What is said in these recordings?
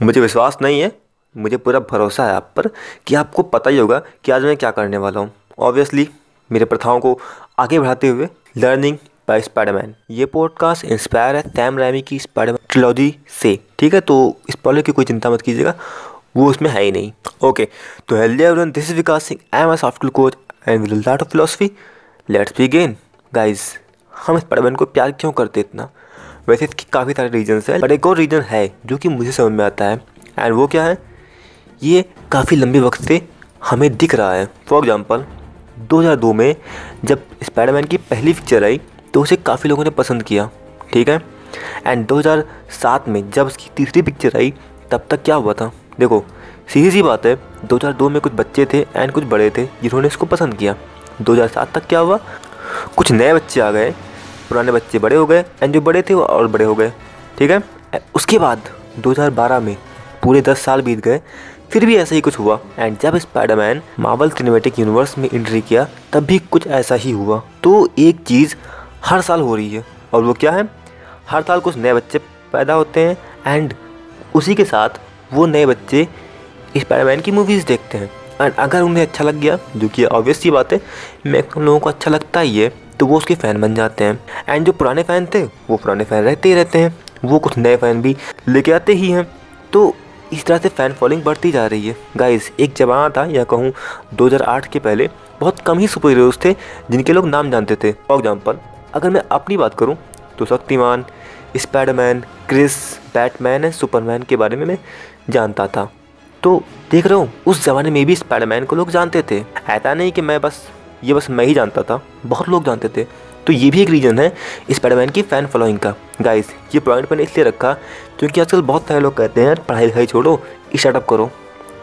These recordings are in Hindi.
मुझे विश्वास नहीं है, मुझे पूरा भरोसा है आप पर कि आपको पता ही होगा कि आज मैं क्या करने वाला हूँ। ऑब्वियसली मेरे प्रथाओं को आगे बढ़ाते हुए लर्निंग बाय स्पाइडरमैन ये पॉडकास्ट इंस्पायर है सैम रैमी की स्पाइडरमैन ट्रिलॉजी से। ठीक है तो स्पॉइलर की कोई चिंता मत कीजिएगा, वो उसमें है ही नहीं। ओके तो hello everyone this is Vikas Singh I am a software coach and lot of philosophy let's begin guys हम इस स्पाइडरमैन को प्यार क्यों करते इतना? वैसे इसके काफ़ी सारे रीजन्स हैं बट एक और रीज़न है जो कि मुझे समझ में आता है। एंड वो क्या है? ये काफ़ी लंबे वक्त से हमें दिख रहा है। फॉर एग्ज़ाम्पल 2002 में जब स्पाइडरमैन की पहली पिक्चर आई तो उसे काफ़ी लोगों ने पसंद किया, ठीक है? एंड 2007 में जब उसकी तीसरी पिक्चर आई, तब तक क्या हुआ था? देखो, सीधी सी बात है 2002 में कुछ बच्चे थे एंड कुछ बड़े थे, जिन्होंने इसको पसंद किया। 2007 तक क्या हुआ? कुछ नए बच्चे आ गए पुराने बच्चे बड़े हो गए, एंड जो बड़े थे वो और बड़े हो गए, ठीक है? उसके बाद 2012 में पूरे 10 साल बीत गए, फिर भी ऐसा ही कुछ हुआ, एंड जब स्पाइडरमैन मार्वल सिनेमेटिक यूनिवर्स में एंट्री किया, तब भी कुछ ऐसा ही हुआ। तो एक चीज़ हर साल हो रही है, और वो क्या है? हर साल कुछ नए बच्चे पैदा होते हैं, एंड उसी के साथ वो नए बच्चे स्पाइडरमैन की मूवीज़ देखते हैं। एंड अगर उन्हें अच्छा लग गया, जो कि ऑब्वियस सी बात है मैक्सिमम लोगों को अच्छा लगता ही है तो वो उसके फ़ैन बन जाते हैं। एंड जो पुराने फ़ैन थे, वो पुराने फ़ैन रहते ही रहते हैं। वो कुछ नए फ़ैन भी लेके आते ही हैं। तो इस तरह से फ़ैन फॉलोइंग बढ़ती जा रही है। गाइस एक जमाना था, या कहूँ 2008 के पहले बहुत कम ही सुपर हीरोज़ थे, जिनके लोग नाम जानते थे। फॉर एग्ज़ाम्पल अगर मैं अपनी बात करूँ तो Shaktimaan Spiderman Krrish Batman and Superman के बारे में मैं जानता था। तो देख रहा हूँ, उस ज़माने में भी स्पाइडरमैन को लोग जानते थे। ऐसा नहीं कि मैं बस ये बस मैं ही जानता था, बहुत लोग जानते थे। तो ये भी एक रीज़न है स्पाइडरमैन की फ़ैन फॉलोइंग का। गाइस ये पॉइंट मैंने इसलिए रखा क्योंकि आजकल बहुत सारे लोग कहते हैं, पढ़ाई लिखाई छोड़ो स्टार्टअप करो।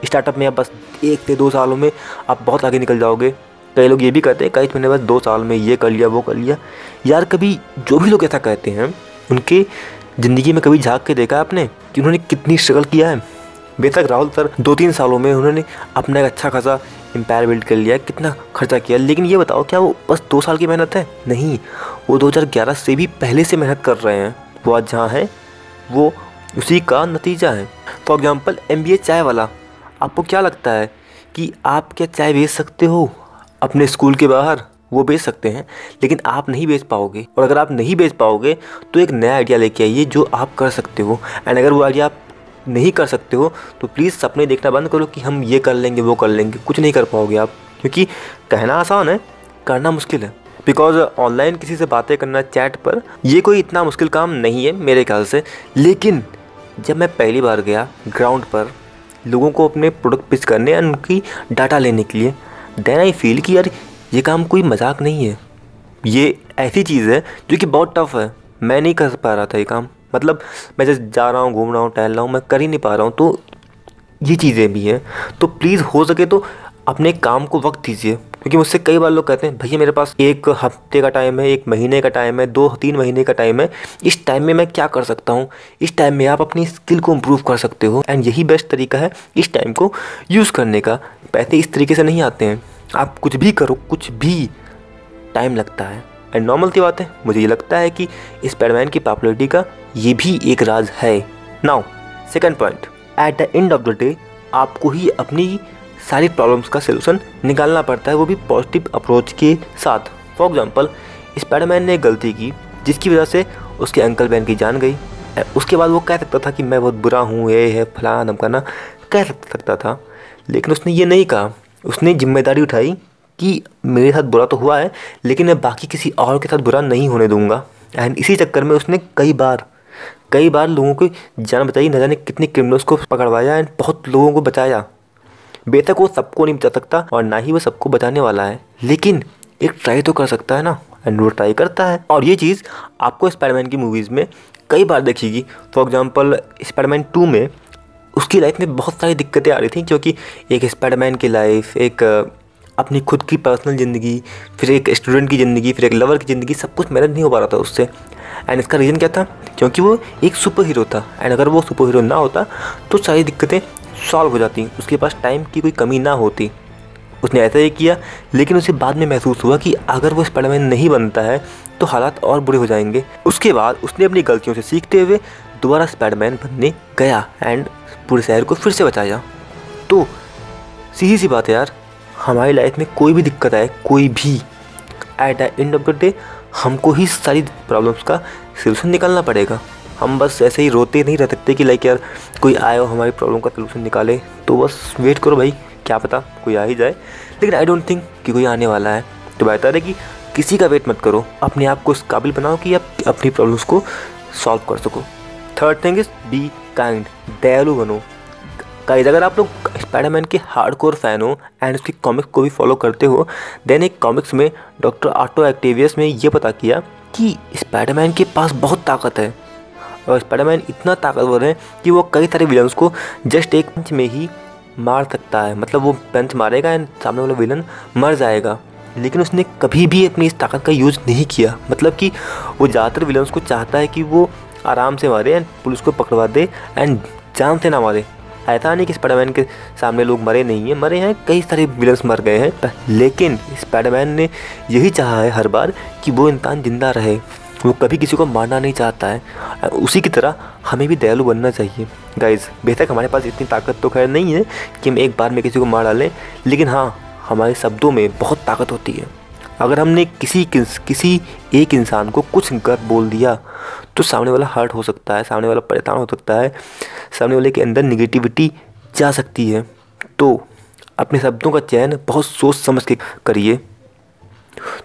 स्टार्टअप में आप बस एक से दो सालों में आप बहुत आगे निकल जाओगे। कई लोग ये भी कहते हैं कई मैंने बस दो साल में ये कर लिया, वो कर लिया। यार, कभी जो भी लोग ऐसा कहते हैं, उनके ज़िंदगी में कभी झाँक के देखा आपने कि उन्होंने कितनी स्ट्रगल किया है? बेशक राहुल सर दो तीन सालों में उन्होंने अपना एक अच्छा खासा एम्पायर बिल्ड कर लिया, कितना खर्चा किया। लेकिन ये बताओ, क्या वो बस दो साल की मेहनत है? नहीं, वो 2011 से भी पहले से मेहनत कर रहे हैं। वो आज जहाँ है, वो उसी का नतीजा है। फॉर एग्ज़ाम्पल एम चाय वाला, आपको क्या लगता है कि आप क्या चाय बेच सकते हो? अपने स्कूल के बाहर, वो बेच सकते हैं, लेकिन आप नहीं बेच पाओगे। और अगर आप नहीं बेच पाओगे तो एक नया आइडिया लेके आइए जो आप कर सकते हो। एंड अगर वो आइडिया आप नहीं कर सकते हो तो प्लीज़ सपने देखना बंद करो कि हम ये कर लेंगे, वो कर लेंगे। कुछ नहीं कर पाओगे आप, क्योंकि कहना आसान है, करना मुश्किल है। बिकॉज़ ऑनलाइन किसी से बातें करना चैट पर, ये कोई इतना मुश्किल काम नहीं है मेरे ख्याल से। लेकिन जब मैं पहली बार गया ग्राउंड पर, लोगों को अपने प्रोडक्ट पिच करने या उनकी डाटा लेने के लिए देन आई फील कि यार, ये काम कोई मज़ाक नहीं है। ये ऐसी चीज़ है जो कि बहुत टफ है। मैं नहीं कर पा रहा था ये काम। मतलब मैं जैसे जा रहा हूँ, घूम रहा हूँ, टहल रहा हूँ, मैं कर ही नहीं पा रहा हूँ तो ये चीज़ें भी हैं। तो प्लीज़ हो सके तो अपने काम को वक्त दीजिए, क्योंकि मुझसे कई बार लोग कहते हैं, भैया, मेरे पास एक हफ़्ते का टाइम है, एक महीने का टाइम है, दो, तीन महीने का टाइम है, इस टाइम में मैं क्या कर सकता हूँ? इस टाइम में आप अपनी स्किल को इम्प्रूव कर सकते हो एंड यही बेस्ट तरीका है इस टाइम को यूज़ करने का। पैसे इस तरीके से नहीं आते हैं। आप कुछ भी करो, कुछ भी टाइम लगता है। एंड नॉर्मल सी बात है, मुझे ये लगता है कि स्पाइडरमैन की पॉपुलरिटी का ये भी एक राज है। Now second point at the end of the day आपको ही अपनी सारी प्रॉब्लम्स का सोल्यूशन निकालना पड़ता है, वो भी पॉजिटिव अप्रोच के साथ। फॉर एग्ज़ाम्पल स्पाइडरमैन ने गलती की, जिसकी वजह से उसके अंकल बहन की जान गई। उसके बाद वो कह सकता था कि मैं बहुत बुरा हूँ, ये है फलाना धमकाना। कह सकता था, लेकिन उसने ये नहीं कहा। उसने ज़िम्मेदारी उठाई कि मेरे साथ बुरा तो हुआ है, लेकिन मैं बाकी किसी और के साथ बुरा नहीं होने दूँगा। एंड इसी चक्कर में उसने कई बार कई बार लोगों की जान बताई न जाने कितने क्रिमिनल्स को पकड़वाया एंड बहुत लोगों को बचाया। बेतक वो सबको नहीं बचा सकता और ना ही वो सबको बचाने वाला है। लेकिन एक ट्राई तो कर सकता है ना एंड वो ट्राई करता है। और ये चीज़ आपको स्पाइडरमैन की मूवीज़ में कई बार देखेगी फॉर एग्जांपल स्पाइडरमैन टू में उसकी लाइफ में बहुत सारी दिक्कतें आ रही थी क्योंकि एक स्पाइडरमैन की लाइफ एक अपनी खुद की पर्सनल ज़िंदगी, फिर एक स्टूडेंट की ज़िंदगी, फिर एक लवर की ज़िंदगी, सब कुछ मैनेज नहीं हो पा रहा था उससे। एंड इसका रीज़न क्या था? क्योंकि वो एक सुपर हीरो था। एंड अगर वो सुपर हीरो ना होता तो सारी दिक्कतें सॉल्व हो जाती। उसके पास टाइम की कोई कमी ना होती। उसने ऐसा ही किया, लेकिन उसे बाद में महसूस हुआ कि अगर वो स्पाइडरमैन नहीं बनता है तो हालात और बुरे हो जाएँगे। उसके बाद उसने अपनी गलतियों से सीखते हुए दोबारा स्पाइडरमैन बनने गया। एंड पूरे शहर को फिर से बचाया। तो सीधी सी बात है यार हमारी लाइफ में कोई भी दिक्कत आए, कोई भी at the end of the day हमको ही सारी प्रॉब्लम्स का सोल्यूशन निकालना पड़ेगा। हम बस ऐसे ही रोते नहीं रह सकते कि लाइक यार, कोई आए और हमारी प्रॉब्लम का सोल्यूशन निकाले। तो बस वेट करो भाई, क्या पता कोई आ ही जाए। लेकिन आई डोंट थिंक कि कोई आने वाला है। तो बेहतर है कि किसी का वेट मत करो। अपने आप को इस काबिल बनाओ कि आप अपनी प्रॉब्लम्स को सॉल्व कर सको। Third thing is be kind दयालु बनो। गाइज़ अगर आप लोग स्पाइडरमैन के हार्ड कोर फ़ैन हो एंड उसकी कॉमिक्स को भी फॉलो करते हो देन एक कॉमिक्स में डॉक्टर आटो एक्टिवियस ने यह पता किया कि स्पाइडरमैन के पास बहुत ताकत है। और स्पाइडरमैन इतना ताकतवर है कि वो कई सारे विलन्स को जस्ट एक पंच में ही मार सकता है। मतलब वो पंच मारेगा एंड सामने वाला विलन मर जाएगा। लेकिन उसने कभी भी अपनी इस ताकत का यूज़ नहीं किया। मतलब कि वो ज़्यादातर विलन्स को चाहता है कि वो आराम से मारे एंड पुलिस को पकड़वा दे एंड जान से ना मारे। ऐसा नहीं कि स्पाइडरमैन के सामने लोग मरे नहीं हैं। मरे हैं, कई सारे विलन्स मर गए हैं लेकिन स्पाइडरमैन ने यही चाहा है हर बार कि वो इंसान ज़िंदा रहे। वो कभी किसी को मारना नहीं चाहता है। उसी की तरह हमें भी दयालु बनना चाहिए। गाइज़ बेशक हमारे पास इतनी ताकत तो खैर नहीं है कि हम एक बार में किसी को मार डालें, लेकिन हाँ हमारे शब्दों में बहुत ताकत होती है। अगर हमने किसी किसी एक इंसान को कुछ गलत बोल दिया तो सामने वाला हर्ट हो सकता है, सामने वाला परेशान हो सकता है, सामने वाले के अंदर निगेटिविटी जा सकती है। तो अपने शब्दों का चयन बहुत सोच समझ के करिए।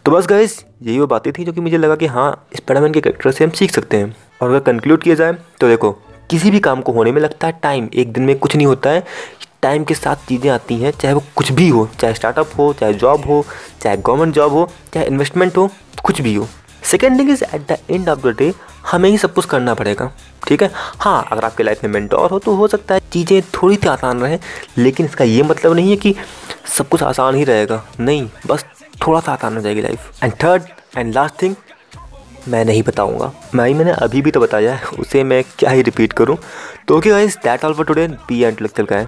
तो बस गाइस यही वो बातें थी जो कि मुझे लगा कि हाँ स्पाइडरमैन के कैरेक्टर से हम सीख सकते हैं। और अगर कंक्लूड किया जाए तो देखो, किसी भी काम को होने में लगता है टाइम एक दिन में कुछ नहीं होता है। टाइम के साथ चीज़ें आती हैं, चाहे वो कुछ भी हो, चाहे स्टार्टअप हो, चाहे जॉब हो, चाहे गवर्नमेंट जॉब हो, चाहे इन्वेस्टमेंट हो, कुछ भी हो। Second thing is at the end of the day हमें ही सब कुछ करना पड़ेगा, ठीक है? हाँ अगर आपके लाइफ में मेंटोर हो तो हो सकता है, चीज़ें थोड़ी सी आसान रहें, लेकिन इसका ये मतलब नहीं है कि सब कुछ आसान ही रहेगा। नहीं, बस थोड़ा सा आसान हो जाएगी life and third and last thing मैं नहीं बताऊँगा। मैं ही मैंने अभी भी तो बताया है, उसे मैं क्या ही रिपीट करूँ। तो okay guys that all for today be end का है